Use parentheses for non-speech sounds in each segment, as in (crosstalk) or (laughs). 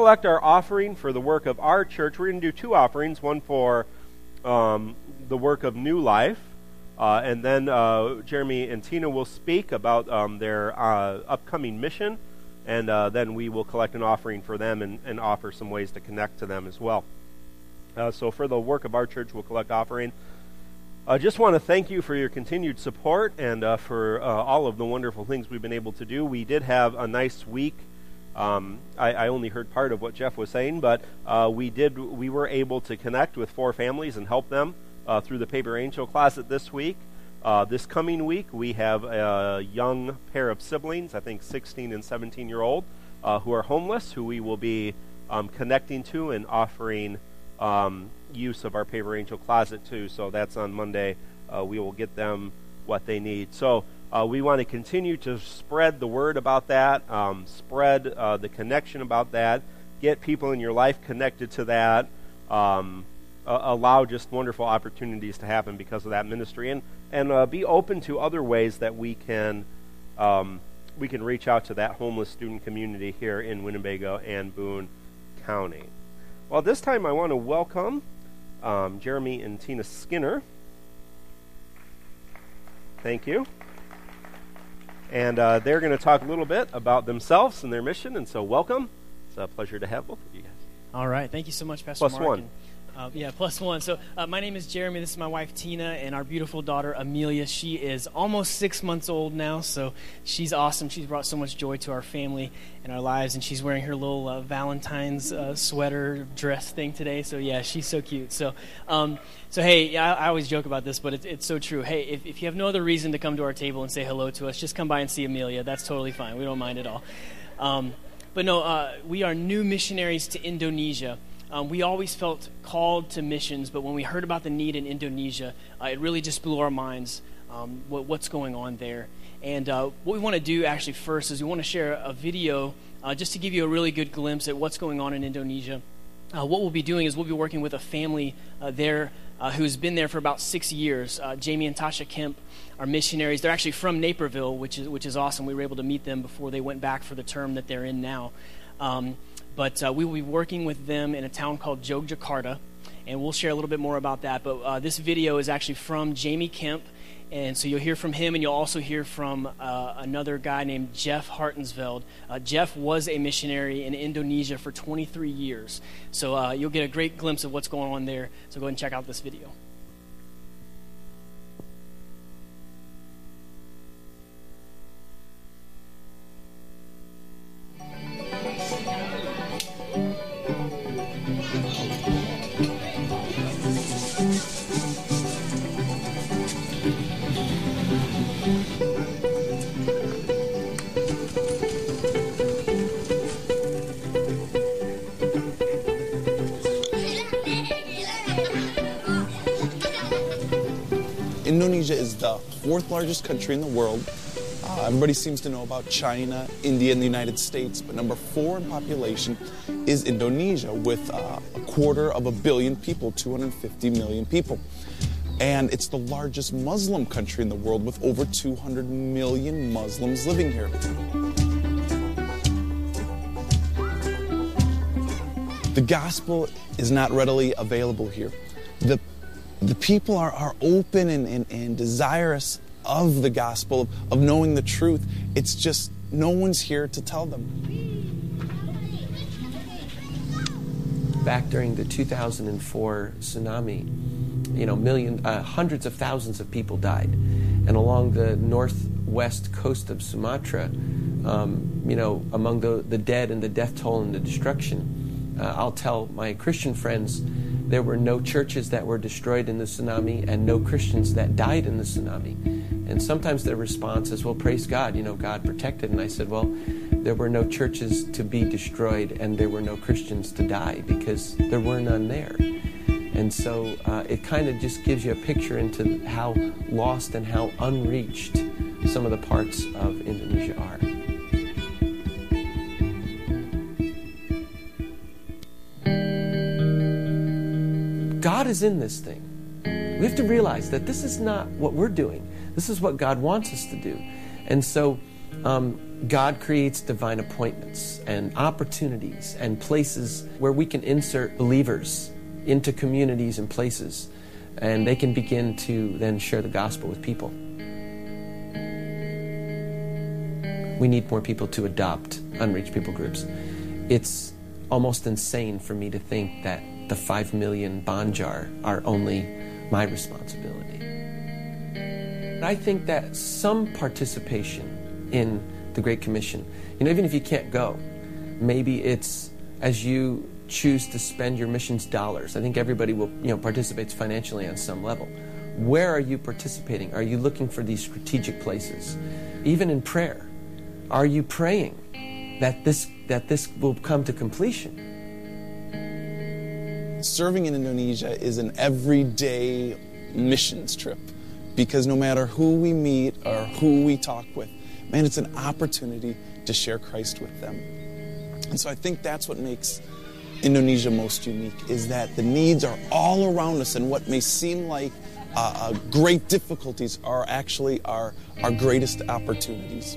collect our offering for the work of our church. We're going to do two offerings one for um, the work of New Life, uh, and then uh, Jeremy and Tina will speak about um, their uh, upcoming mission, and uh, then we will collect an offering for them and, and, offer some ways to connect to them as well. Uh, so, for the work of our church, we'll collect offering. I just want to thank you for your continued support and uh, for all of the wonderful things we've been able to do. We did have a nice week. Um, I, I, only heard part of what Jeff was saying, but we did. We were able to connect with four families and help them uh, through the Paper Angel Closet this week. Uh, this coming week, we have a young pair of siblings, I think 16 and 17 year old, uh, who are homeless, who we will be um, connecting to and offering um, use of our Paper Angel Closet to. So that's on Monday. Uh, we will get them what they need. So uh, we want to continue to spread the word about that, um, spread uh, the connection about that, get people in your life connected to that. Um, uh, allow just wonderful opportunities to happen because of that ministry, and and uh, be open to other ways that we can um, we can reach out to that homeless student community here in Winnebago and Boone County. Well, this time I want to welcome um, Jeremy and Tina Skinner. Thank you. And uh, they're going to talk a little bit about themselves and their mission. And so, welcome. It's a pleasure to have both of you guys. All right. Thank you so much, Pastor Plus Mark. one. Uh, yeah, plus one. So, uh, my name is Jeremy. This is my wife Tina, and our beautiful daughter Amelia. She is almost six months old now, so she's awesome. She's brought so much joy to our family and our lives, and she's wearing her little uh, Valentine's uh, sweater dress thing today. So, yeah, she's so cute. So, um, so hey, I, I, always joke about this, but it, it's so true. Hey, if, if you have no other reason to come to our table and say hello to us, just come by and see Amelia. That's totally fine. We don't mind at all. Um, but no, uh, we are new missionaries to Indonesia. Um, we always felt called to missions, but when we heard about the need in Indonesia, uh, it really just blew our minds um, what, what's going on there. And uh, what we want to do actually first is we want to share a video uh, just to give you a really good glimpse at what's going on in Indonesia. Uh, what we'll be doing is we'll be working with a family uh, there uh, who's been there for about six years. Jamie and Tasha Kemp are missionaries. They're actually from Naperville, which is, which is awesome. We were able to meet them before they went back for the term that they're in now. Um, but uh, we will be working with them in a town called Jogjakarta, and we'll share a little bit more about that. But uh, this video is actually from Jamie Kemp, and so you'll hear from him, and you'll also hear from uh, another guy named Jeff Hartensveld. Uh, Jeff was a missionary in Indonesia for 23 years, so uh, you'll get a great glimpse of what's going on there. So go ahead and check out this video. Fourth largest country in the world. Uh, everybody seems to know about China, India, and the United States, but number four in population is Indonesia with uh, a quarter of a billion people, 250 million people. And it's the largest Muslim country in the world with over 200 million Muslims living here. The gospel is not readily available here. The people are, are open and, and, and desirous of the gospel, of, of knowing the truth. It's just no one's here to tell them. Back during the 2004 tsunami, you know, million, uh, hundreds of thousands of people died. And along the northwest coast of Sumatra, um, you know, among the, the dead and the death toll and the destruction, uh, I'll tell my Christian friends there were no churches that were destroyed in the tsunami and no Christians that died in the tsunami. And sometimes their response is, well, praise God, you know, God protected. And I said, well, there were no churches to be destroyed and there were no Christians to die because there were none there. And so uh, it kind of just gives you a picture into how lost and how unreached some of the parts of Indonesia are. God is in this thing. We have to realize that this is not what we're doing. This is what God wants us to do. And so, um, God creates divine appointments and opportunities and places where we can insert believers into communities and places, and they can begin to then share the gospel with people. We need more people to adopt unreached people groups. It's almost insane for me to think that the five million bond are only my responsibility. I think that some participation in the Great Commission, you know, even if you can't go, maybe it's as you choose to spend your missions dollars. I think everybody will, you know, participates financially on some level. Where are you participating? Are you looking for these strategic places? Even in prayer, are you praying that this that this will come to completion? Serving in Indonesia is an everyday missions trip because no matter who we meet or who we talk with, man, it's an opportunity to share Christ with them. And so I think that's what makes Indonesia most unique is that the needs are all around us, and what may seem like uh, uh, great difficulties are actually our, our greatest opportunities.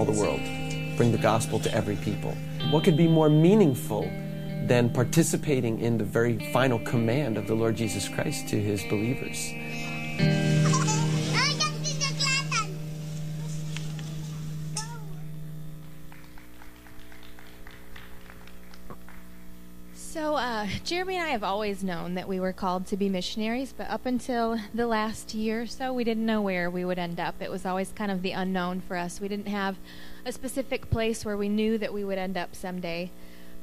All the world, bring the gospel to every people. What could be more meaningful than participating in the very final command of the Lord Jesus Christ to his believers? Uh, Jeremy and I have always known that we were called to be missionaries, but up until the last year or so, we didn't know where we would end up. It was always kind of the unknown for us. We didn't have a specific place where we knew that we would end up someday.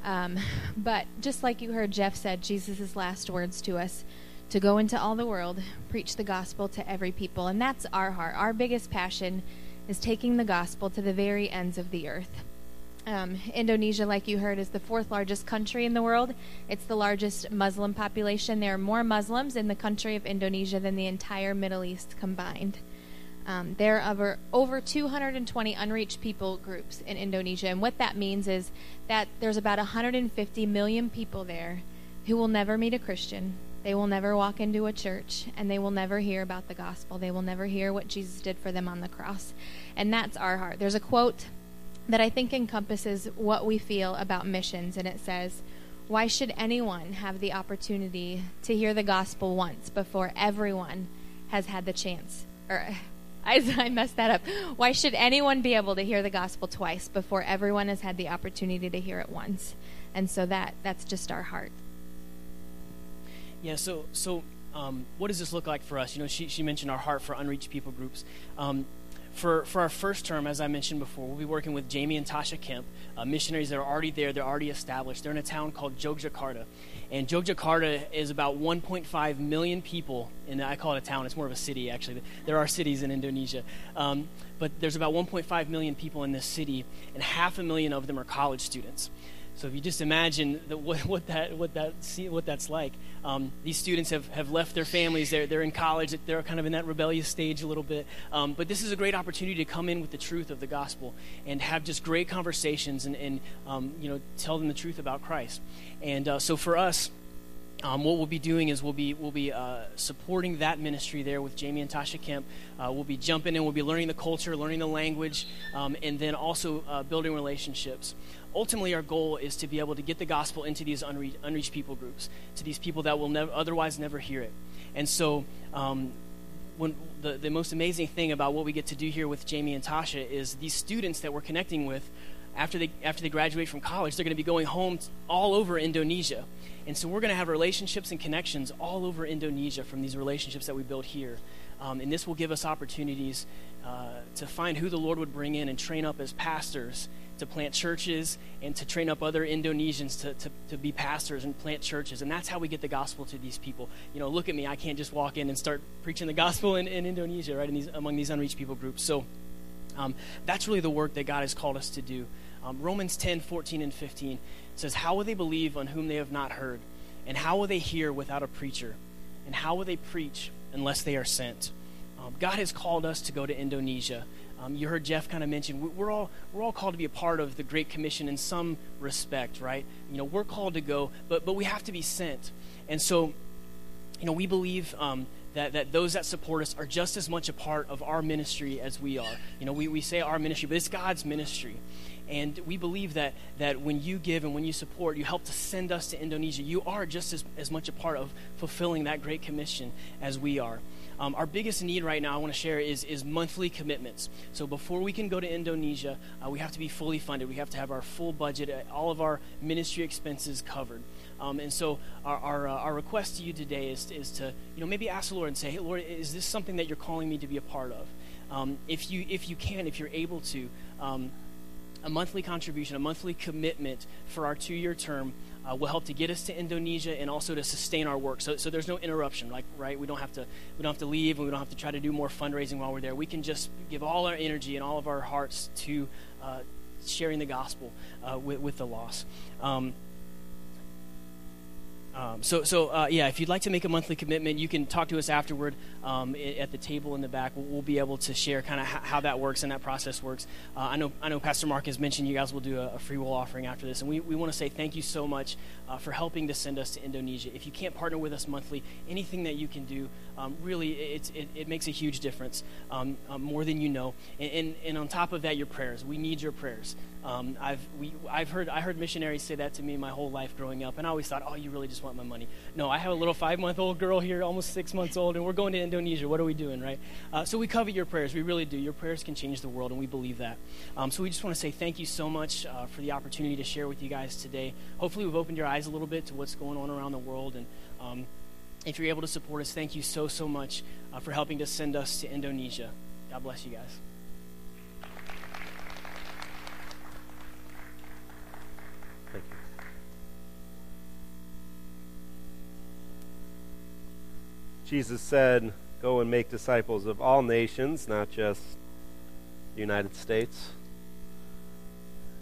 Um, but just like you heard Jeff said, Jesus' last words to us to go into all the world, preach the gospel to every people. And that's our heart. Our biggest passion is taking the gospel to the very ends of the earth. Um, Indonesia, like you heard, is the fourth largest country in the world. It's the largest Muslim population. There are more Muslims in the country of Indonesia than the entire Middle East combined. Um, there are over, over 220 unreached people groups in Indonesia, and what that means is that there's about 150 million people there who will never meet a Christian. They will never walk into a church, and they will never hear about the gospel. They will never hear what Jesus did for them on the cross. And that's our heart. There's a quote that I think encompasses what we feel about missions. And it says, Why should anyone have the opportunity to hear the gospel once before everyone has had the chance? Or (laughs) I, I messed that up. Why should anyone be able to hear the gospel twice before everyone has had the opportunity to hear it once? And so that that's just our heart. Yeah, so so um, what does this look like for us? You know, she, she mentioned our heart for unreached people groups. Um, for, for our first term, as I mentioned before, we'll be working with Jamie and Tasha Kemp, uh, missionaries that are already there, they're already established. They're in a town called Jogjakarta. And Jogjakarta is about 1.5 million people, and I call it a town, it's more of a city actually. There are cities in Indonesia. Um, but there's about 1.5 million people in this city, and half a million of them are college students. So if you just imagine what, what, that what that what that's like, um, these students have, have left their families. They're they're in college. They're kind of in that rebellious stage a little bit. Um, but this is a great opportunity to come in with the truth of the gospel and have just great conversations and, and um, you know tell them the truth about Christ. And uh, so for us. Um, what we'll be doing is we'll be we'll be uh, supporting that ministry there with Jamie and Tasha Kemp. Uh, we'll be jumping in. We'll be learning the culture, learning the language, um, and then also uh, building relationships. Ultimately, our goal is to be able to get the gospel into these unre- unreached people groups, to these people that will never otherwise never hear it. And so, um, when the, the most amazing thing about what we get to do here with Jamie and Tasha is these students that we're connecting with after they after they graduate from college, they're going to be going home all over Indonesia. And so we're going to have relationships and connections all over Indonesia from these relationships that we build here. Um, and this will give us opportunities uh, to find who the Lord would bring in and train up as pastors to plant churches and to train up other Indonesians to, to, to be pastors and plant churches. And that's how we get the gospel to these people. You know, look at me. I can't just walk in and start preaching the gospel in, in Indonesia, right, in these, among these unreached people groups. So um, that's really the work that God has called us to do. Um, Romans 10, 14, and 15 says, How will they believe on whom they have not heard? And how will they hear without a preacher? And how will they preach unless they are sent? Um, God has called us to go to Indonesia. Um, you heard Jeff kind of mention we're all we're all called to be a part of the Great Commission in some respect, right? You know, we're called to go, but but we have to be sent. And so, you know, we believe um, that, that those that support us are just as much a part of our ministry as we are. You know, we, we say our ministry, but it's God's ministry. And we believe that, that when you give and when you support, you help to send us to Indonesia. You are just as, as much a part of fulfilling that great commission as we are. Um, our biggest need right now, I want to share, is, is monthly commitments. So before we can go to Indonesia, uh, we have to be fully funded. We have to have our full budget, uh, all of our ministry expenses covered. Um, and so our, our, uh, our, request to you today is, is to, you know, maybe ask the Lord and say, hey, Lord, is this something that you're calling me to be a part of? Um, if, you, if you can, if you're able to, um, a monthly contribution, a monthly commitment for our two year term uh, will help to get us to Indonesia and also to sustain our work. So, so there's no interruption, like right? We don't have to we don't have to leave and we don't have to try to do more fundraising while we're there. We can just give all our energy and all of our hearts to uh, sharing the gospel uh, with, with the lost. Um, um, so, so uh, yeah, if you'd like to make a monthly commitment, you can talk to us afterward um, at the table in the back. We'll, we'll be able to share kind of how that works and that process works. Uh, I know, I know, Pastor Mark has mentioned you guys will do a, a free will offering after this, and we, we want to say thank you so much uh, for helping to send us to Indonesia. If you can't partner with us monthly, anything that you can do, um, really, it, it, makes a huge difference, um, um, more than you know. And, and, and, on top of that, your prayers. We need your prayers. Um, I've, we, I've heard, I heard missionaries say that to me my whole life growing up, and I always thought, oh, you really just want my money. No, I have a little five month old girl here, almost six months old, and we're going to Indonesia. What are we doing, right? Uh, so we covet your prayers. We really do. Your prayers can change the world, and we believe that. Um, so we just want to say thank you so much uh, for the opportunity to share with you guys today. Hopefully, we've opened your eyes a little bit to what's going on around the world. And um, if you're able to support us, thank you so, so much uh, for helping to send us to Indonesia. God bless you guys. Thank you. Jesus said, Go and make disciples of all nations, not just the United States.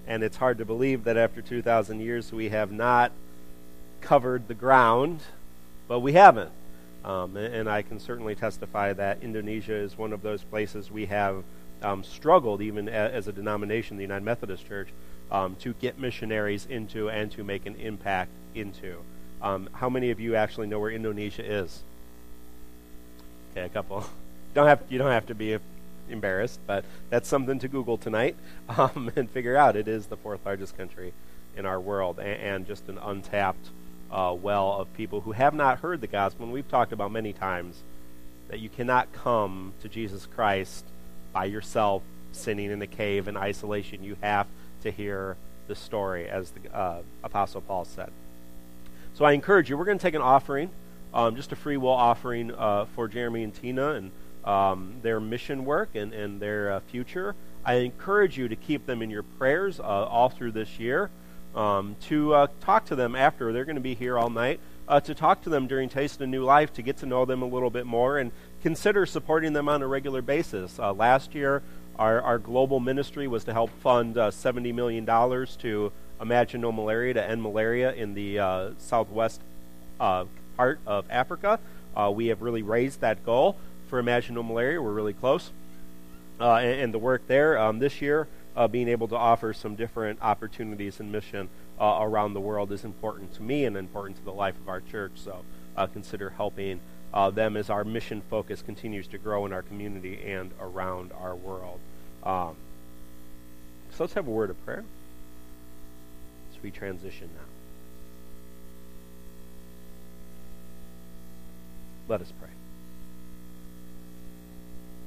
And it's hard to believe that after 2,000 years we have not covered the ground, but we haven't. Um, and I can certainly testify that Indonesia is one of those places we have um, struggled, even as a denomination, the United Methodist Church, um, to get missionaries into and to make an impact into. Um, how many of you actually know where Indonesia is? Okay, a couple. (laughs) Don't have you don't have to be embarrassed, but that's something to Google tonight (laughs) um, and figure out. It is the fourth largest country in our world, and, and just an untapped uh, well of people who have not heard the gospel. And we've talked about many times that you cannot come to Jesus Christ by yourself, sitting in a cave in isolation. You have to hear the story, as the uh, Apostle Paul said. So I encourage you. We're going to take an offering um, just a free will offering uh, for Jeremy and Tina and um, their mission work and, and their uh, future. I encourage you to keep them in your prayers uh, all through this year. Um, to uh, talk to them after. They're going to be here all night. Uh, to talk to them during Taste of New Life, to get to know them a little bit more, and consider supporting them on a regular basis. Uh, last year, our, our global ministry was to help fund $70 million to Imagine No Malaria to end malaria in the southwest part of Africa. Uh, we have really raised that goal for Imagine No Malaria. We're really close. Uh, and, and, the work there um, this year, uh, being able to offer some different opportunities and mission uh, around the world is important to me and important to the life of our church. So uh, consider helping uh, them as our mission focus continues to grow in our community and around our world. Um, so let's have a word of prayer as we transition now. Let us pray.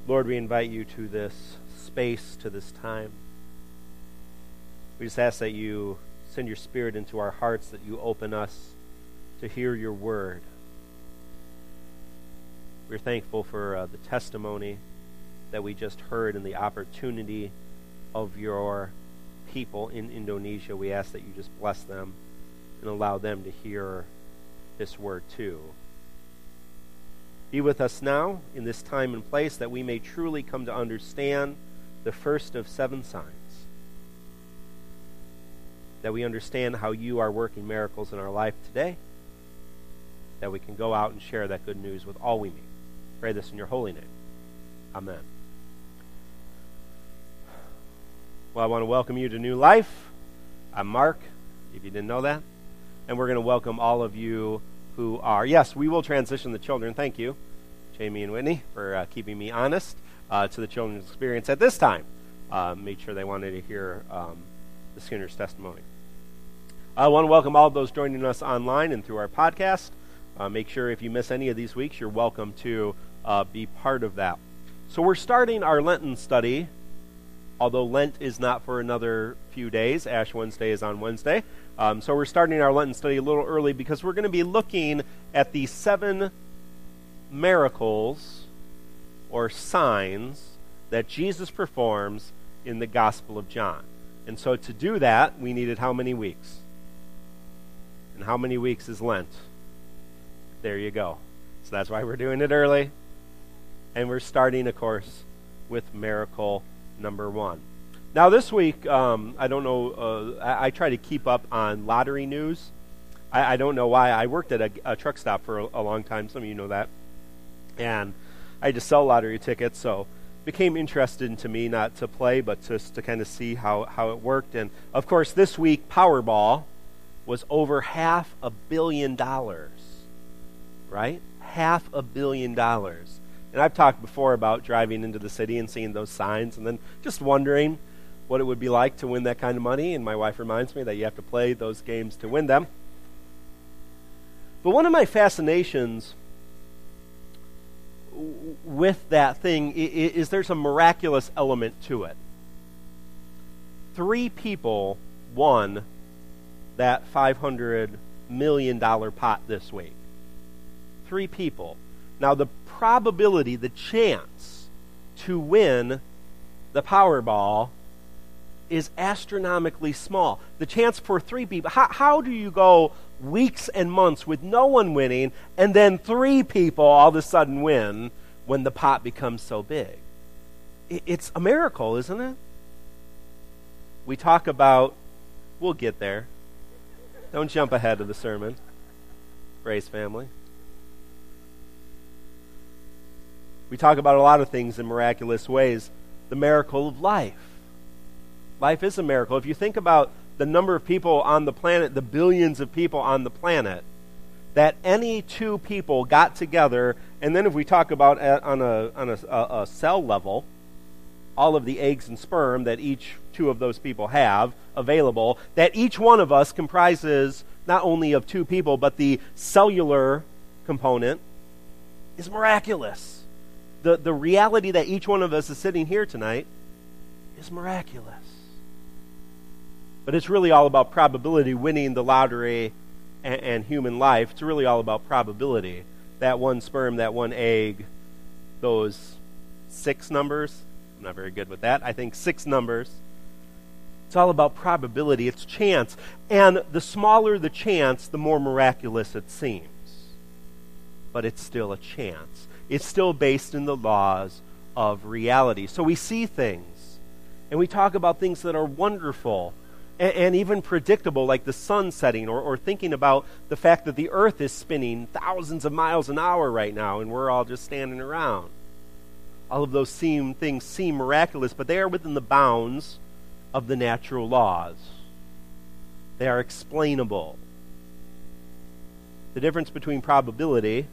Lord, we invite you to this space, to this time. We just ask that you send your spirit into our hearts, that you open us to hear your word. We're thankful for uh, the testimony that we just heard and the opportunity of your people in Indonesia. We ask that you just bless them and allow them to hear this word too. Be with us now in this time and place that we may truly come to understand the first of seven signs. That we understand how you are working miracles in our life today, that we can go out and share that good news with all we meet. Pray this in your holy name. Amen. Well, I want to welcome you to New Life. I'm Mark, if you didn't know that. And we're going to welcome all of you who are. Yes, we will transition the children. Thank you, Jamie and Whitney, for uh, keeping me honest uh, to the children's experience at this time. Uh, made sure they wanted to hear um, the Skinner's testimony. I want to welcome all those joining us online and through our podcast. Uh, make sure if you miss any of these weeks, you're welcome to uh, be part of that. So we're starting our Lenten study, although Lent is not for another few days. Ash Wednesday is on Wednesday. Um, so we're starting our Lenten study a little early because we're going to be looking at the seven miracles or signs that Jesus performs in the Gospel of John. And so to do that, we needed how many weeks? And how many weeks is Lent? There you go. So that's why we're doing it early. And we're starting, of course, with miracle number one. Now, this week, um, I don't know, uh, I, I, try to keep up on lottery news. I, I don't know why. I worked at a, a truck stop for a, a, long time. Some of you know that. And I had to sell lottery tickets, so became interesting to me not to play, but just to kind of see how, how it worked. And, of course, this week, Powerball was over half a billion dollars, right? Half a billion dollars. And I've talked before about driving into the city and seeing those signs and then just wondering what it would be like to win that kind of money. And my wife reminds me that you have to play those games to win them. But one of my fascinations with that thing is there's a miraculous element to it. Three people won that $500 million pot this week. Three people. Now, the probability, the chance to win the Powerball is astronomically small. The chance for three people, how, how do you go weeks and months with no one winning and then three people all of a sudden win when the pot becomes so big? It's a miracle, isn't it? We talk about, we'll get there. Don't jump ahead of the sermon. Grace family. We talk about a lot of things in miraculous ways. The miracle of life Life is a miracle. If you think about the number of people on the planet, the billions of people on the planet, that any two people got together, and then if we talk about on a, on a, a, a cell level, all of the eggs and sperm that each two of those people have available, that each one of us comprises not only of two people, but the cellular component is miraculous. The, the reality that each one of us is sitting here tonight is miraculous. But it's really all about probability, winning the lottery and, and human life. It's really all about probability. That one sperm, that one egg, those six numbers. I'm not very good with that. I think six numbers. It's all about probability, it's chance. And the smaller the chance, the more miraculous it seems. But it's still a chance. It's still based in the laws of reality. So we see things, and we talk about things that are wonderful and, and even predictable, like the sun setting, or, or thinking about the fact that the earth is spinning thousands of miles an hour right now, and we're all just standing around. All of those seem, things seem miraculous, but they are within the bounds of the natural laws. They are explainable. The difference between probability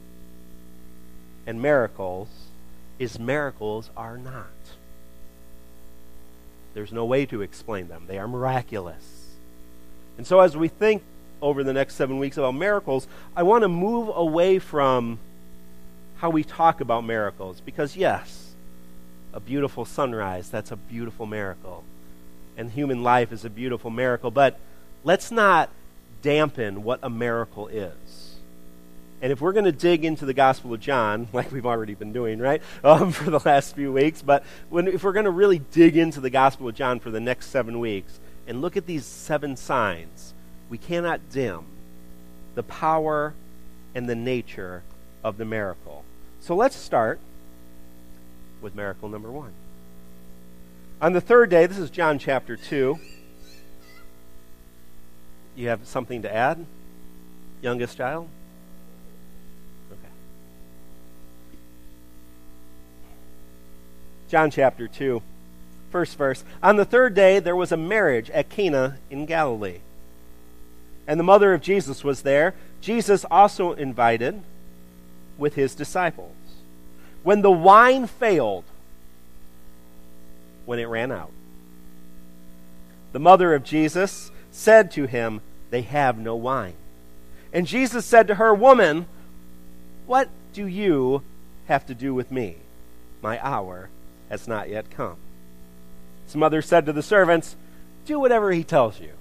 and miracles is miracles are not. There's no way to explain them. They are miraculous. And so, as we think over the next seven weeks about miracles, I want to move away from how we talk about miracles. Because, yes, a beautiful sunrise, that's a beautiful miracle. And human life is a beautiful miracle. But let's not dampen what a miracle is. And if we're going to dig into the Gospel of John, (laughs) like we've already been doing, right, um, (laughs) for the last few weeks, but when, if we're going to really dig into the Gospel of John for the next seven weeks and look at these seven signs, we cannot dim the power and the nature of the miracle. So let's start with miracle number one. On the third day, this is John chapter 2. you have something to add? Youngest child? Okay. John chapter 2, first verse. On the third day, there was a marriage at Cana in Galilee. And the mother of Jesus was there. Jesus also invited with his disciples. When the wine failed, when it ran out, the mother of Jesus said to him, They have no wine. And Jesus said to her, Woman, what do you have to do with me? My hour has not yet come. His mother said to the servants, Do whatever he tells you.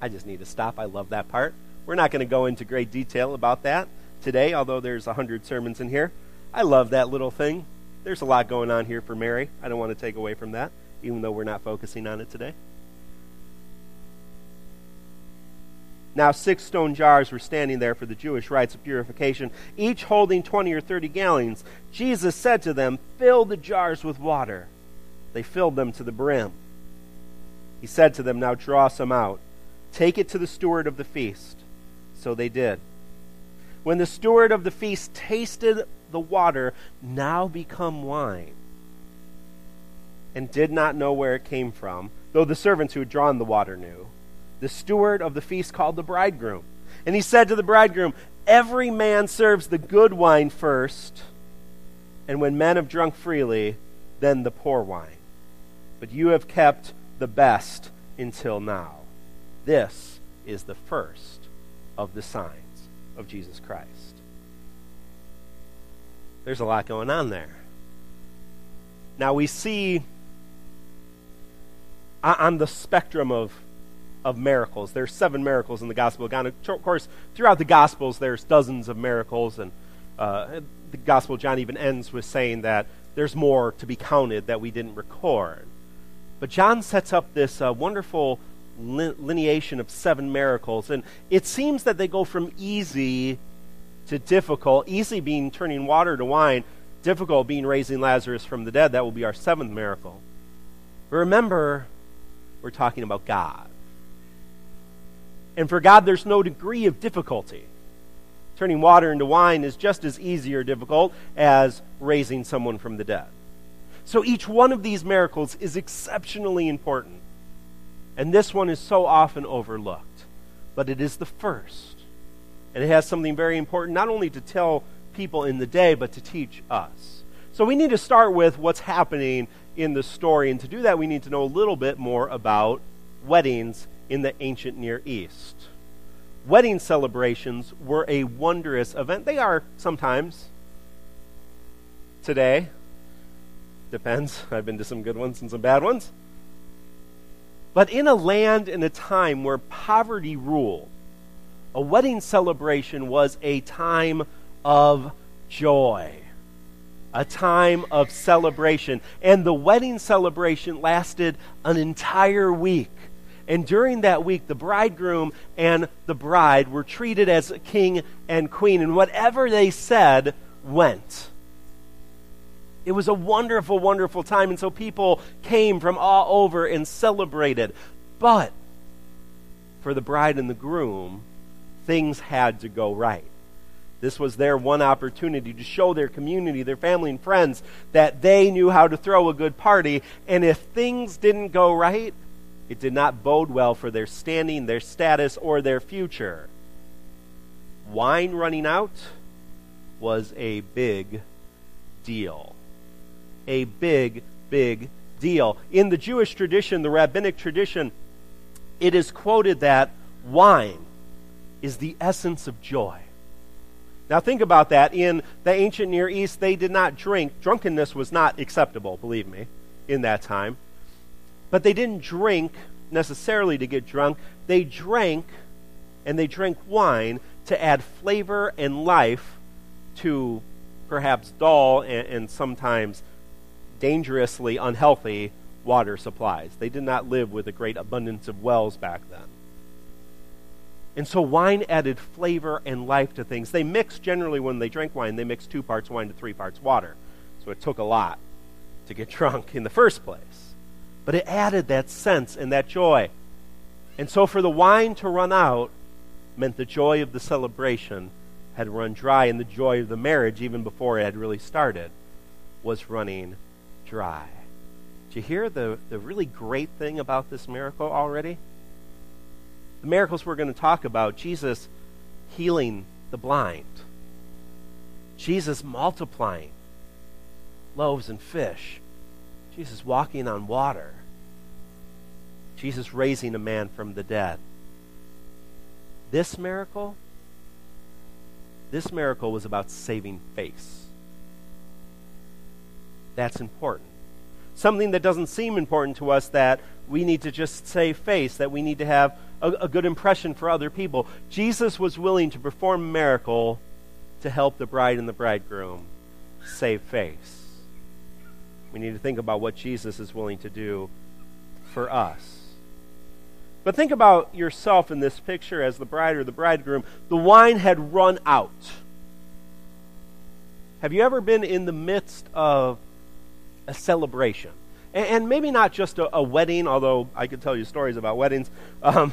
I just need to stop. I love that part. We're not going to go into great detail about that today, although there's a hundred sermons in here. I love that little thing. There's a lot going on here for Mary. I don't want to take away from that, even though we're not focusing on it today. Now, six stone jars were standing there for the Jewish rites of purification, each holding 20 or 30 gallons. Jesus said to them, Fill the jars with water. They filled them to the brim. He said to them, Now draw some out. Take it to the steward of the feast. So they did. When the steward of the feast tasted the water, now become wine, and did not know where it came from, though the servants who had drawn the water knew, the steward of the feast called the bridegroom. And he said to the bridegroom, Every man serves the good wine first, and when men have drunk freely, then the poor wine. But you have kept the best until now. This is the first of the signs of Jesus Christ. There's a lot going on there. Now we see on the spectrum of of miracles. There's seven miracles in the Gospel of John. Of course, throughout the Gospels, there's dozens of miracles, and uh, the Gospel of John even ends with saying that there's more to be counted that we didn't record. But John sets up this uh, wonderful lineation of seven miracles, and it seems that they go from easy to difficult. Easy being turning water to wine, difficult being raising Lazarus from the dead. That will be our seventh miracle. But remember, we're talking about God. And for God, there's no degree of difficulty. Turning water into wine is just as easy or difficult as raising someone from the dead. So each one of these miracles is exceptionally important. And this one is so often overlooked. But it is the first. And it has something very important, not only to tell people in the day, but to teach us. So we need to start with what's happening in the story. And to do that, we need to know a little bit more about weddings in the ancient Near East. Wedding celebrations were a wondrous event. They are sometimes. Today, depends. I've been to some good ones and some bad ones. But in a land and a time where poverty ruled, a wedding celebration was a time of joy, a time of celebration. And the wedding celebration lasted an entire week. And during that week, the bridegroom and the bride were treated as a king and queen, and whatever they said went. It was a wonderful, wonderful time, and so people came from all over and celebrated. But for the bride and the groom, things had to go right. This was their one opportunity to show their community, their family and friends, that they knew how to throw a good party. And if things didn't go right, it did not bode well for their standing, their status, or their future. Wine running out was a big deal. A big, big deal. In the Jewish tradition, the rabbinic tradition, it is quoted that wine is the essence of joy. Now, think about that. In the ancient Near East, they did not drink. Drunkenness was not acceptable, believe me, in that time. But they didn't drink necessarily to get drunk. They drank, and they drank wine to add flavor and life to perhaps dull and, and sometimes dangerously unhealthy water supplies. They did not live with a great abundance of wells back then. And so wine added flavor and life to things. They mixed, generally, when they drank wine, they mixed two parts wine to three parts water. So it took a lot to get (laughs) drunk in the first place but it added that sense and that joy. And so for the wine to run out meant the joy of the celebration had run dry, and the joy of the marriage, even before it had really started, was running dry. Do you hear the, the really great thing about this miracle already? The miracles we're going to talk about Jesus healing the blind, Jesus multiplying loaves and fish, Jesus walking on water, Jesus raising a man from the dead. This miracle, this miracle was about saving face. That's important. Something that doesn't seem important to us that we need to just save face, that we need to have a, a good impression for other people. Jesus was willing to perform a miracle to help the bride and the bridegroom save face. We need to think about what Jesus is willing to do for us. But think about yourself in this picture as the bride or the bridegroom. The wine had run out. Have you ever been in the midst of a celebration? And, and maybe not just a, a, wedding, although I could tell you stories about weddings, um,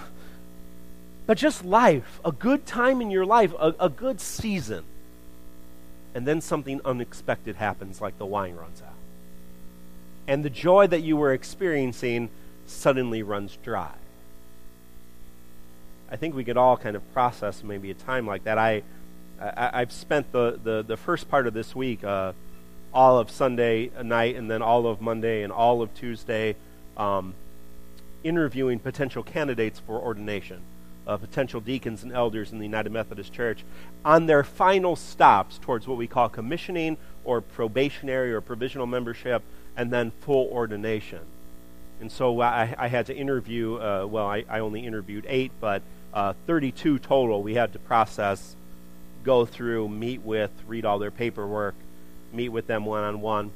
but just life, a good time in your life, a, a good season. And then something unexpected happens, like the wine runs out. And the joy that you were experiencing suddenly runs dry. I think we could all kind of process maybe a time like that. I, I have spent the, the, the first part of this week, uh, all of Sunday night, and then all of Monday and all of Tuesday, um, interviewing potential candidates for ordination uh, potential deacons and elders in the United Methodist Church on their final stops towards what we call commissioning or probationary or provisional membership and then full ordination. And so I, I had to interview, uh, well, I, I, only interviewed eight, but uh, 32 total we had to process, go through, meet with, read all their paperwork, meet with them one on one.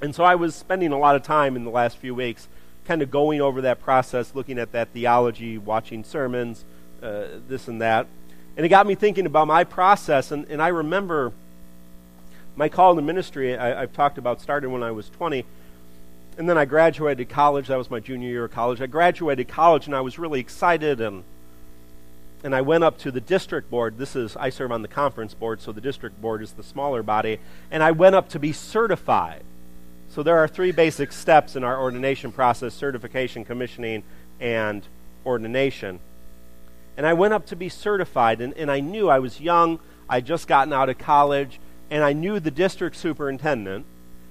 And so I was spending a lot of time in the last few weeks kind of going over that process, looking at that theology, watching sermons, uh, this and that. And it got me thinking about my process. And, and I remember my call to ministry, I, I've talked about started when I was 20. And then I graduated college. That was my junior year of college. I graduated college and I was really excited. And, and I went up to the district board. This is, I serve on the conference board, so the district board is the smaller body. And I went up to be certified. So there are three basic steps in our ordination process certification, commissioning, and ordination. And I went up to be certified, and, and I knew I was young, I'd just gotten out of college, and I knew the district superintendent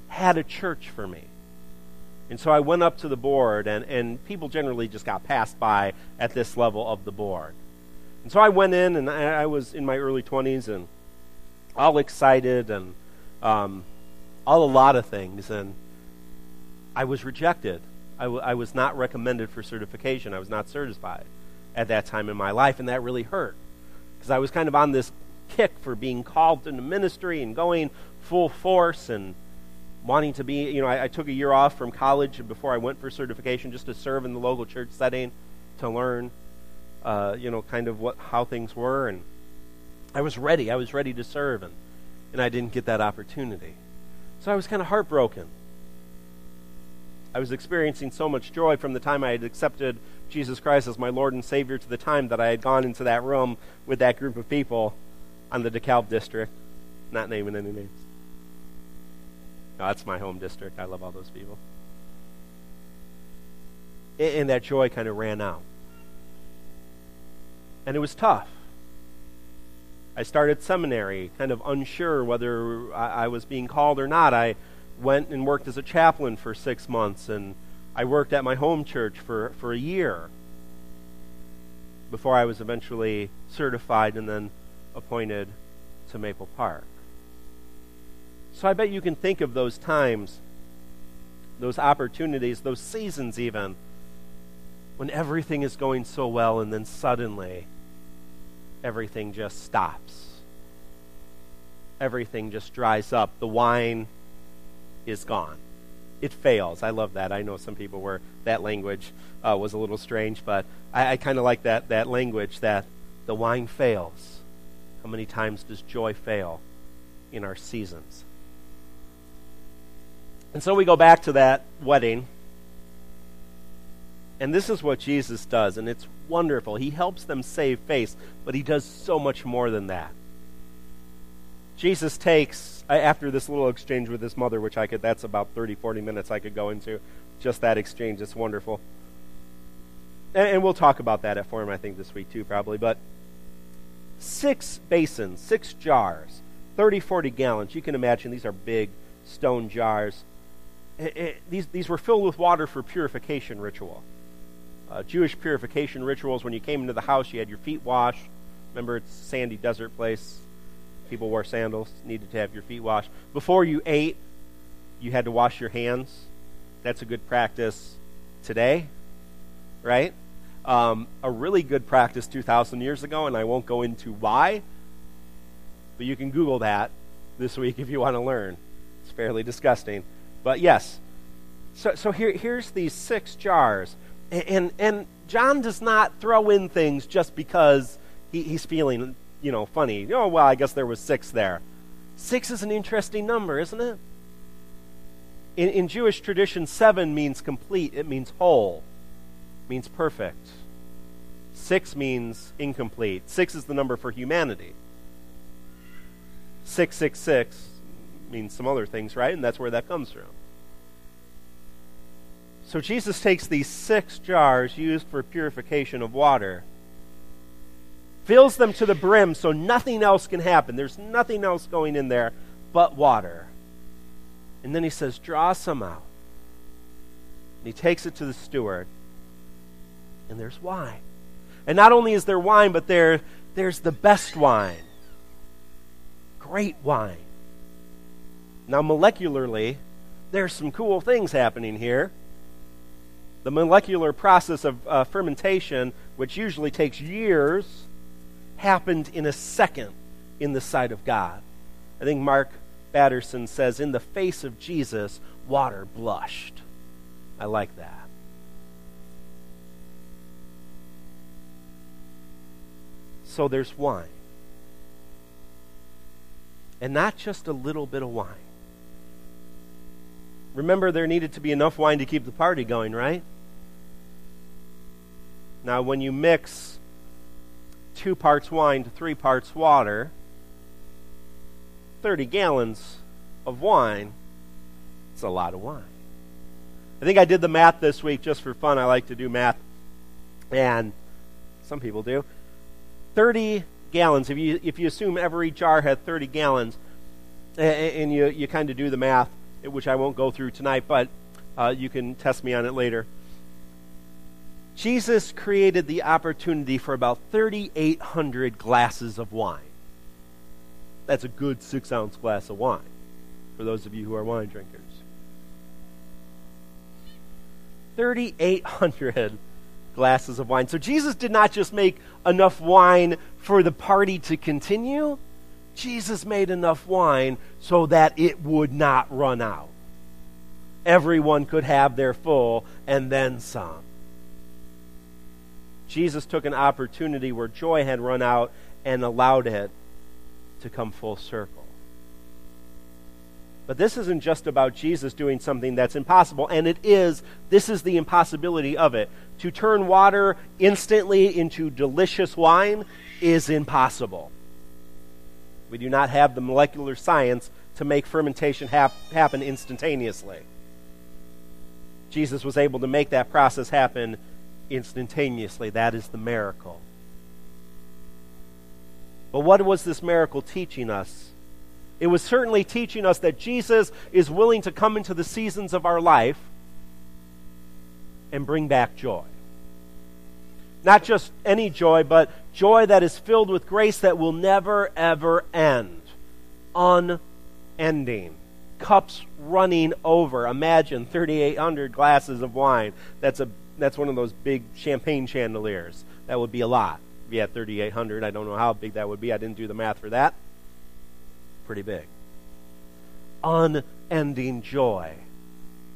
had a church for me. And so I went up to the board, and, and people generally just got passed by at this level of the board. And so I went in, and I, I was in my early 20s and all excited and um, all a lot of things, and I was rejected. I, w- I was not recommended for certification. I was not certified at that time in my life, and that really hurt because I was kind of on this kick for being called into ministry and going full force and wanting to be. You know, I, I took a year off from college before I went for certification just to serve in the local church setting to learn, uh, you know, kind of what how things were, and I was ready. I was ready to serve, and and I didn't get that opportunity. So I was kind of heartbroken. I was experiencing so much joy from the time I had accepted Jesus Christ as my Lord and Savior to the time that I had gone into that room with that group of people on the DeKalb district. Not naming any names. No, that's my home district. I love all those people. And that joy kind of ran out. And it was tough. I started seminary, kind of unsure whether I, I was being called or not. I went and worked as a chaplain for six months, and I worked at my home church for, for a year before I was eventually certified and then appointed to Maple Park. So I bet you can think of those times, those opportunities, those seasons even, when everything is going so well and then suddenly everything just stops. Everything just dries up. The wine is gone. It fails. I love that. I know some people where that language uh, was a little strange, but I, I kind of like that, that language that the wine fails. How many times does joy fail in our seasons? And so we go back to that wedding. And this is what Jesus does, and it's wonderful. He helps them save face, but he does so much more than that. Jesus takes, after this little exchange with his mother, which I could, that's about 30, 40 minutes I could go into, just that exchange. It's wonderful. And, and we'll talk about that at Forum, I think, this week too, probably. But six basins, six jars, 30, 40 gallons. You can imagine these are big stone jars. It, it, these, these were filled with water for purification ritual uh, Jewish purification rituals. When you came into the house, you had your feet washed. Remember, it's a sandy desert place. People wore sandals, needed to have your feet washed. Before you ate, you had to wash your hands. That's a good practice today, right? Um, a really good practice 2,000 years ago, and I won't go into why, but you can Google that this week if you want to learn. It's fairly disgusting. But yes, so, so here, here's these six jars and, and John does not throw in things just because he, he's feeling, you know, funny. Oh, well, I guess there was six there. Six is an interesting number, isn't it? In, in Jewish tradition, seven means complete. It means whole. It means perfect. Six means incomplete. Six is the number for humanity. 666 means some other things, right? And that's where that comes from. So Jesus takes these six jars used for purification of water, fills them to the brim so nothing else can happen. There's nothing else going in there but water. And then he says, Draw some out. And he takes it to the steward, and there's wine. And not only is there wine, but there, there's the best wine. Great wine. Now, molecularly, there's some cool things happening here. The molecular process of uh, fermentation, which usually takes years, happened in a second in the sight of God. I think Mark Batterson says, In the face of Jesus, water blushed. I like that. So there's wine. And not just a little bit of wine. Remember, there needed to be enough wine to keep the party going, right? Now, when you mix two parts wine to three parts water, 30 gallons of wine, it's a lot of wine. I think I did the math this week just for fun. I like to do math, and some people do. 30 gallons, if you, if you assume every jar had 30 gallons, and you, you kind of do the math, which I won't go through tonight, but uh, you can test me on it later. Jesus created the opportunity for about 3,800 glasses of wine. That's a good six ounce glass of wine for those of you who are wine drinkers. 3,800 glasses of wine. So Jesus did not just make enough wine for the party to continue, Jesus made enough wine so that it would not run out. Everyone could have their full and then some. Jesus took an opportunity where joy had run out and allowed it to come full circle. But this isn't just about Jesus doing something that's impossible, and it is. This is the impossibility of it. To turn water instantly into delicious wine is impossible. We do not have the molecular science to make fermentation hap- happen instantaneously. Jesus was able to make that process happen instantaneously. That is the miracle. But what was this miracle teaching us? It was certainly teaching us that Jesus is willing to come into the seasons of our life and bring back joy. Not just any joy, but joy that is filled with grace that will never, ever end. Unending. Cups running over. Imagine 3,800 glasses of wine. That's a that's one of those big champagne chandeliers. That would be a lot. Had 3,800, I don't know how big that would be. I didn't do the math for that. Pretty big. Unending joy.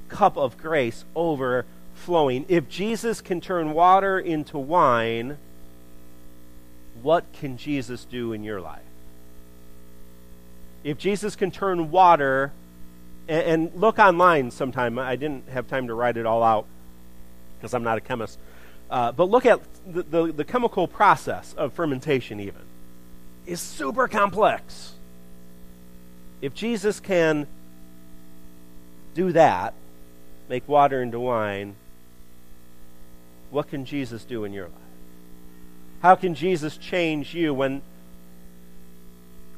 Cup of grace overflowing. If Jesus can turn water into wine, what can Jesus do in your life? If Jesus can turn water, and, and look online sometime, I didn't have time to write it all out because I'm not a chemist. Uh, but look at the, the, the chemical process of fermentation, even, is super complex. If Jesus can do that, make water into wine, what can Jesus do in your life? How can Jesus change you when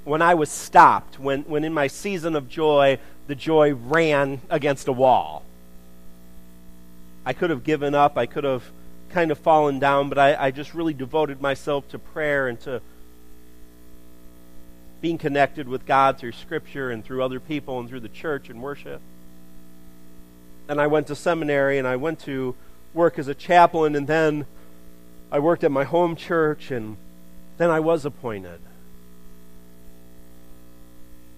when I was stopped, when, when in my season of joy, the joy ran against a wall? I could have given up, I could have kind of fallen down, but I, I just really devoted myself to prayer and to being connected with God through Scripture and through other people and through the church and worship. And I went to seminary and I went to work as a chaplain, and then I worked at my home church, and then I was appointed.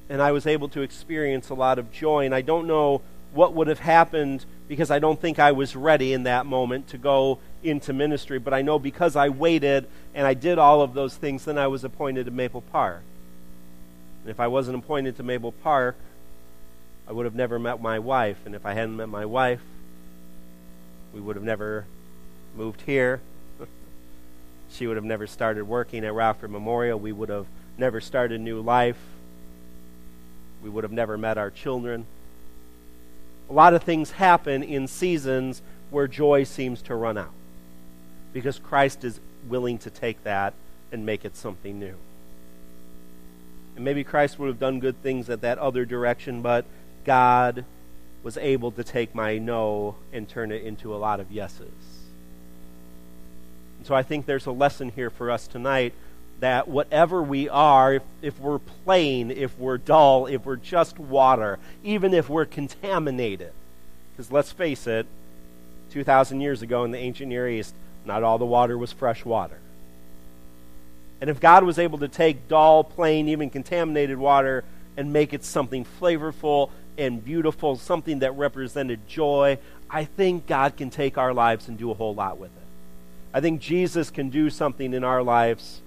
And I was able to experience a lot of joy, and I don't know what would have happened because I don't think I was ready in that moment to go into ministry, but I know because I waited and I did all of those things, then I was appointed to Maple Park. And if I wasn't appointed to Maple Park, I would have never met my wife. And if I hadn't met my wife, we would have never moved here. (laughs) she would have never started working at Rockford Memorial. We would have never started a new life. We would have never met our children. A lot of things happen in seasons where joy seems to run out because Christ is willing to take that and make it something new. And maybe Christ would have done good things at that other direction, but God was able to take my no and turn it into a lot of yeses. And so I think there's a lesson here for us tonight that whatever we are, if, if we're plain, if we're dull, if we're just water, even if we're contaminated, because let's face it, 2,000 years ago in the ancient Near East, not all the water was fresh water. And if God was able to take dull, plain, even contaminated water and make it something flavorful and beautiful, something that represented joy, I think God can take our lives and do a whole lot with it. I think Jesus can do something in our lives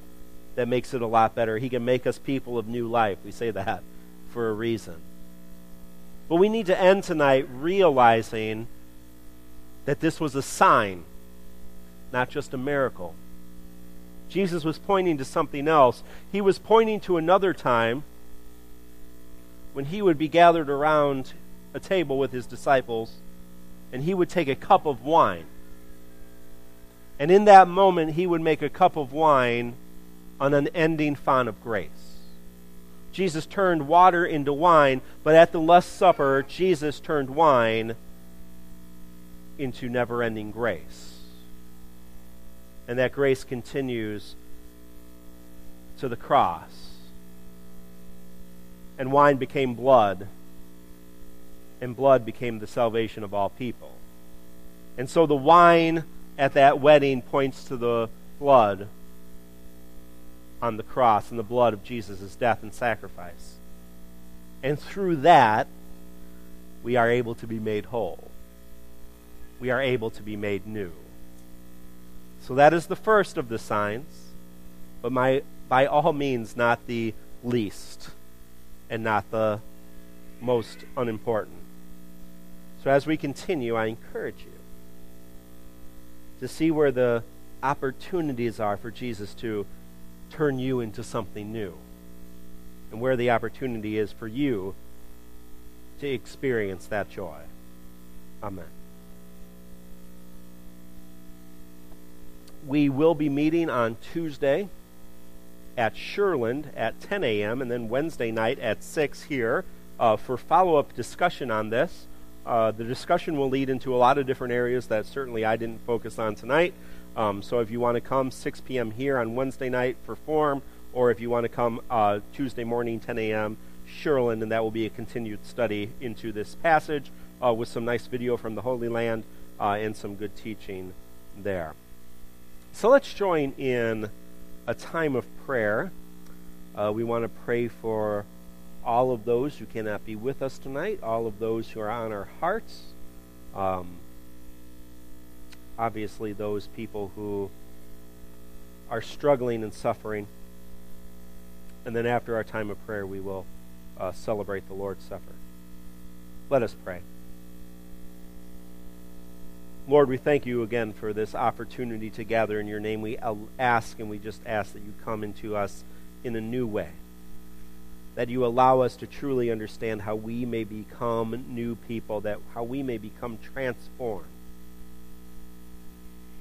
that makes it a lot better. He can make us people of new life. We say that for a reason. But we need to end tonight realizing that this was a sign, not just a miracle. Jesus was pointing to something else. He was pointing to another time when he would be gathered around a table with his disciples and he would take a cup of wine. And in that moment, he would make a cup of wine an unending font of grace. Jesus turned water into wine, but at the Last Supper, Jesus turned wine into never ending grace. And that grace continues to the cross and wine became blood, and blood became the salvation of all people. And so the wine at that wedding points to the blood on the cross and the blood of Jesus' death and sacrifice. And through that, we are able to be made whole. We are able to be made new. So that is the first of the signs, but my, by all means not the least and not the most unimportant. So as we continue, I encourage you to see where the opportunities are for Jesus to turn you into something new and where the opportunity is for you to experience that joy. Amen. We will be meeting on Tuesday at Sherland at 10 a.m., and then Wednesday night at 6 here uh, for follow up discussion on this. Uh, the discussion will lead into a lot of different areas that certainly I didn't focus on tonight. Um, so if you want to come 6 p.m. here on Wednesday night for form, or if you want to come uh, Tuesday morning 10 a.m. Sherland, and that will be a continued study into this passage uh, with some nice video from the Holy Land uh, and some good teaching there. So let's join in a time of prayer. Uh, we want to pray for all of those who cannot be with us tonight, all of those who are on our hearts. Um, obviously, those people who are struggling and suffering. And then after our time of prayer, we will uh, celebrate the Lord's Supper. Let us pray. Lord, we thank you again for this opportunity to gather in your name. We ask and we just ask that you come into us in a new way. That you allow us to truly understand how we may become new people, that how we may become transformed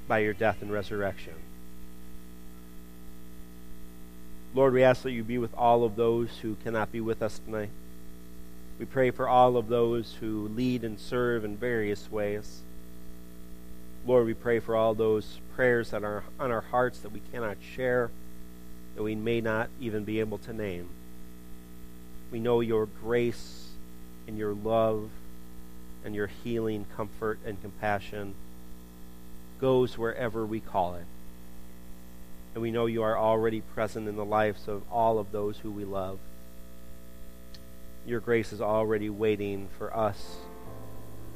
by your death and resurrection. Lord, we ask that you be with all of those who cannot be with us tonight. We pray for all of those who lead and serve in various ways. Lord, we pray for all those prayers that are on our hearts that we cannot share, that we may not even be able to name. We know your grace and your love and your healing, comfort, and compassion goes wherever we call it. And we know you are already present in the lives of all of those who we love. Your grace is already waiting for us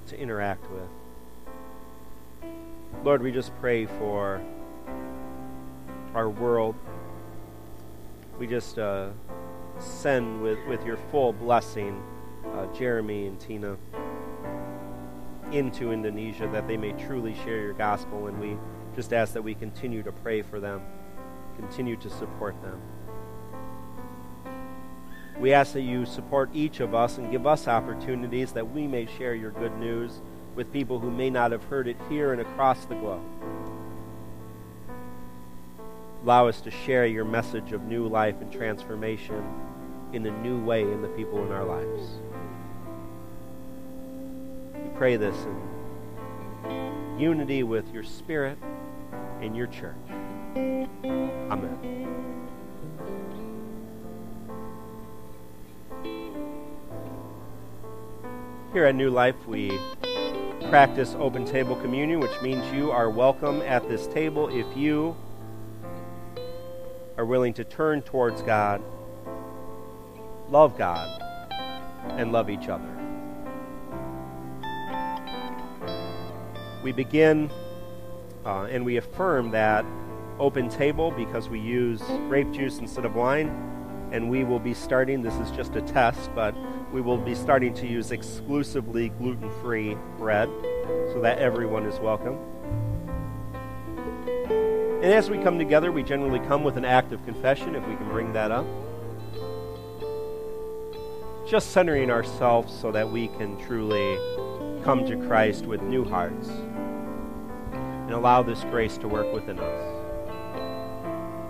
to interact with. Lord, we just pray for our world. We just uh, send with, with your full blessing uh, Jeremy and Tina into Indonesia that they may truly share your gospel. And we just ask that we continue to pray for them, continue to support them. We ask that you support each of us and give us opportunities that we may share your good news with people who may not have heard it here and across the globe. Allow us to share your message of new life and transformation in a new way in the people in our lives. Pray this in unity with your spirit in your church. Amen. Here at New Life, we practice open table communion, which means you are welcome at this table if you are willing to turn towards God, love God, and love each other. We begin uh, and we affirm that open table because we use grape juice instead of wine, and we will be starting. This is just a test, but we will be starting to use exclusively gluten free bread so that everyone is welcome. And as we come together, we generally come with an act of confession, if we can bring that up. Just centering ourselves so that we can truly come to Christ with new hearts and allow this grace to work within us.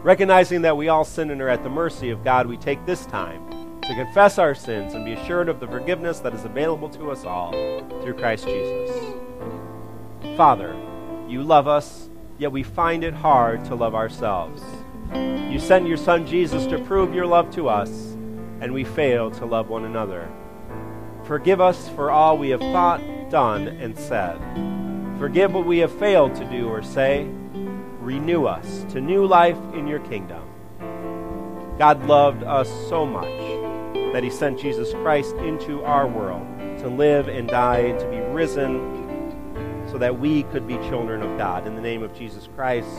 Recognizing that we all sin and are at the mercy of God, we take this time to confess our sins and be assured of the forgiveness that is available to us all through Christ Jesus. Father, you love us, yet we find it hard to love ourselves. You sent your Son Jesus to prove your love to us, and we fail to love one another. Forgive us for all we have thought, done, and said. Forgive what we have failed to do or say. Renew us to new life in your kingdom. God loved us so much that he sent Jesus Christ into our world to live and die and to be risen so that we could be children of God. In the name of Jesus Christ,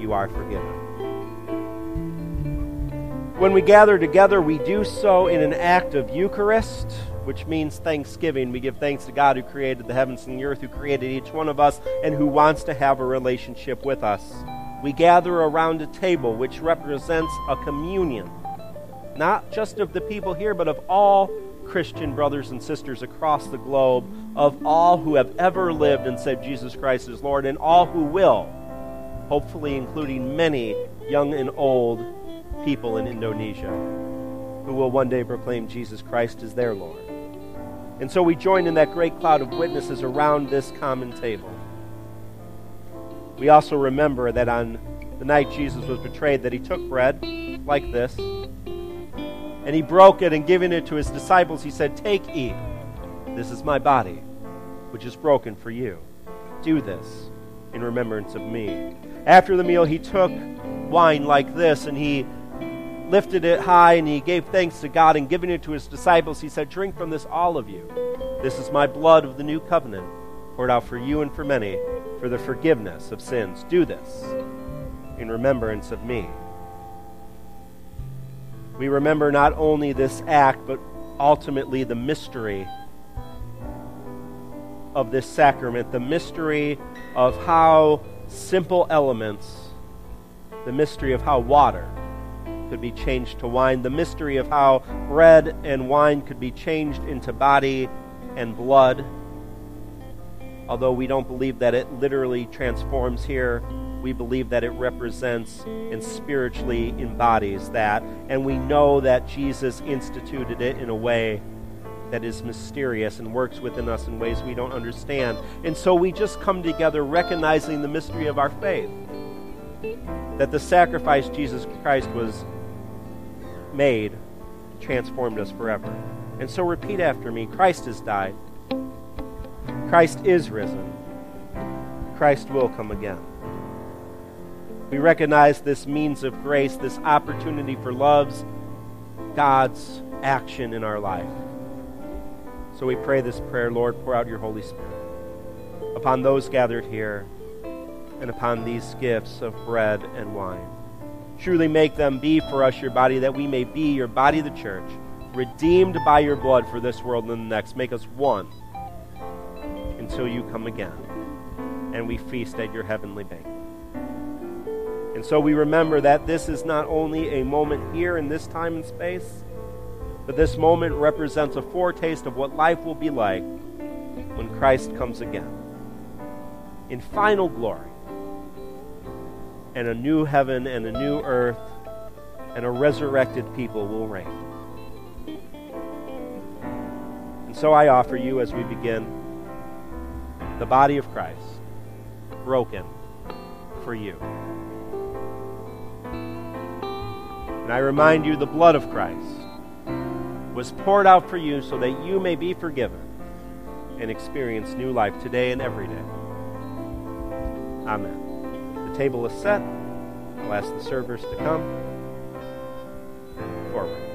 you are forgiven. When we gather together, we do so in an act of Eucharist, which means thanksgiving. We give thanks to God who created the heavens and the earth, who created each one of us, and who wants to have a relationship with us. We gather around a table, which represents a communion not just of the people here, but of all Christian brothers and sisters across the globe, of all who have ever lived and said Jesus Christ is Lord, and all who will, hopefully, including many young and old people in Indonesia who will one day proclaim Jesus Christ as their Lord. And so we join in that great cloud of witnesses around this common table. We also remember that on the night Jesus was betrayed that he took bread like this and he broke it and giving it to his disciples, he said, Take, eat. This is my body, which is broken for you. Do this in remembrance of me. After the meal, he took wine like this, and he lifted it high, and he gave thanks to God, and giving it to his disciples, he said, Drink from this, all of you. This is my blood of the new covenant, poured out for you and for many, for the forgiveness of sins. Do this in remembrance of me we remember not only this act, but ultimately the mystery of this sacrament, the mystery of how simple elements, the mystery of how water could be changed to wine, the mystery of how bread and wine could be changed into body and blood. Although we don't believe that it literally transforms here, we believe that it represents and spiritually embodies that. And we know that Jesus instituted it in a way that is mysterious and works within us in ways we don't understand. And so we just come together recognizing the mystery of our faith that the sacrifice Jesus Christ was made transformed us forever. And so repeat after me Christ has died. Christ is risen. Christ will come again. We recognize this means of grace, this opportunity for love's God's action in our life. So we pray this prayer, Lord, pour out your Holy Spirit upon those gathered here and upon these gifts of bread and wine. Truly make them be for us your body, that we may be your body, the church, redeemed by your blood for this world and the next. Make us one until you come again and we feast at your heavenly banquet. And so we remember that this is not only a moment here in this time and space, but this moment represents a foretaste of what life will be like when Christ comes again in final glory and a new heaven and a new earth and a resurrected people will reign. And so I offer you as we begin the body of Christ broken for you. And I remind you the blood of Christ was poured out for you so that you may be forgiven and experience new life today and every day. Amen. The table is set. I'll ask the servers to come forward.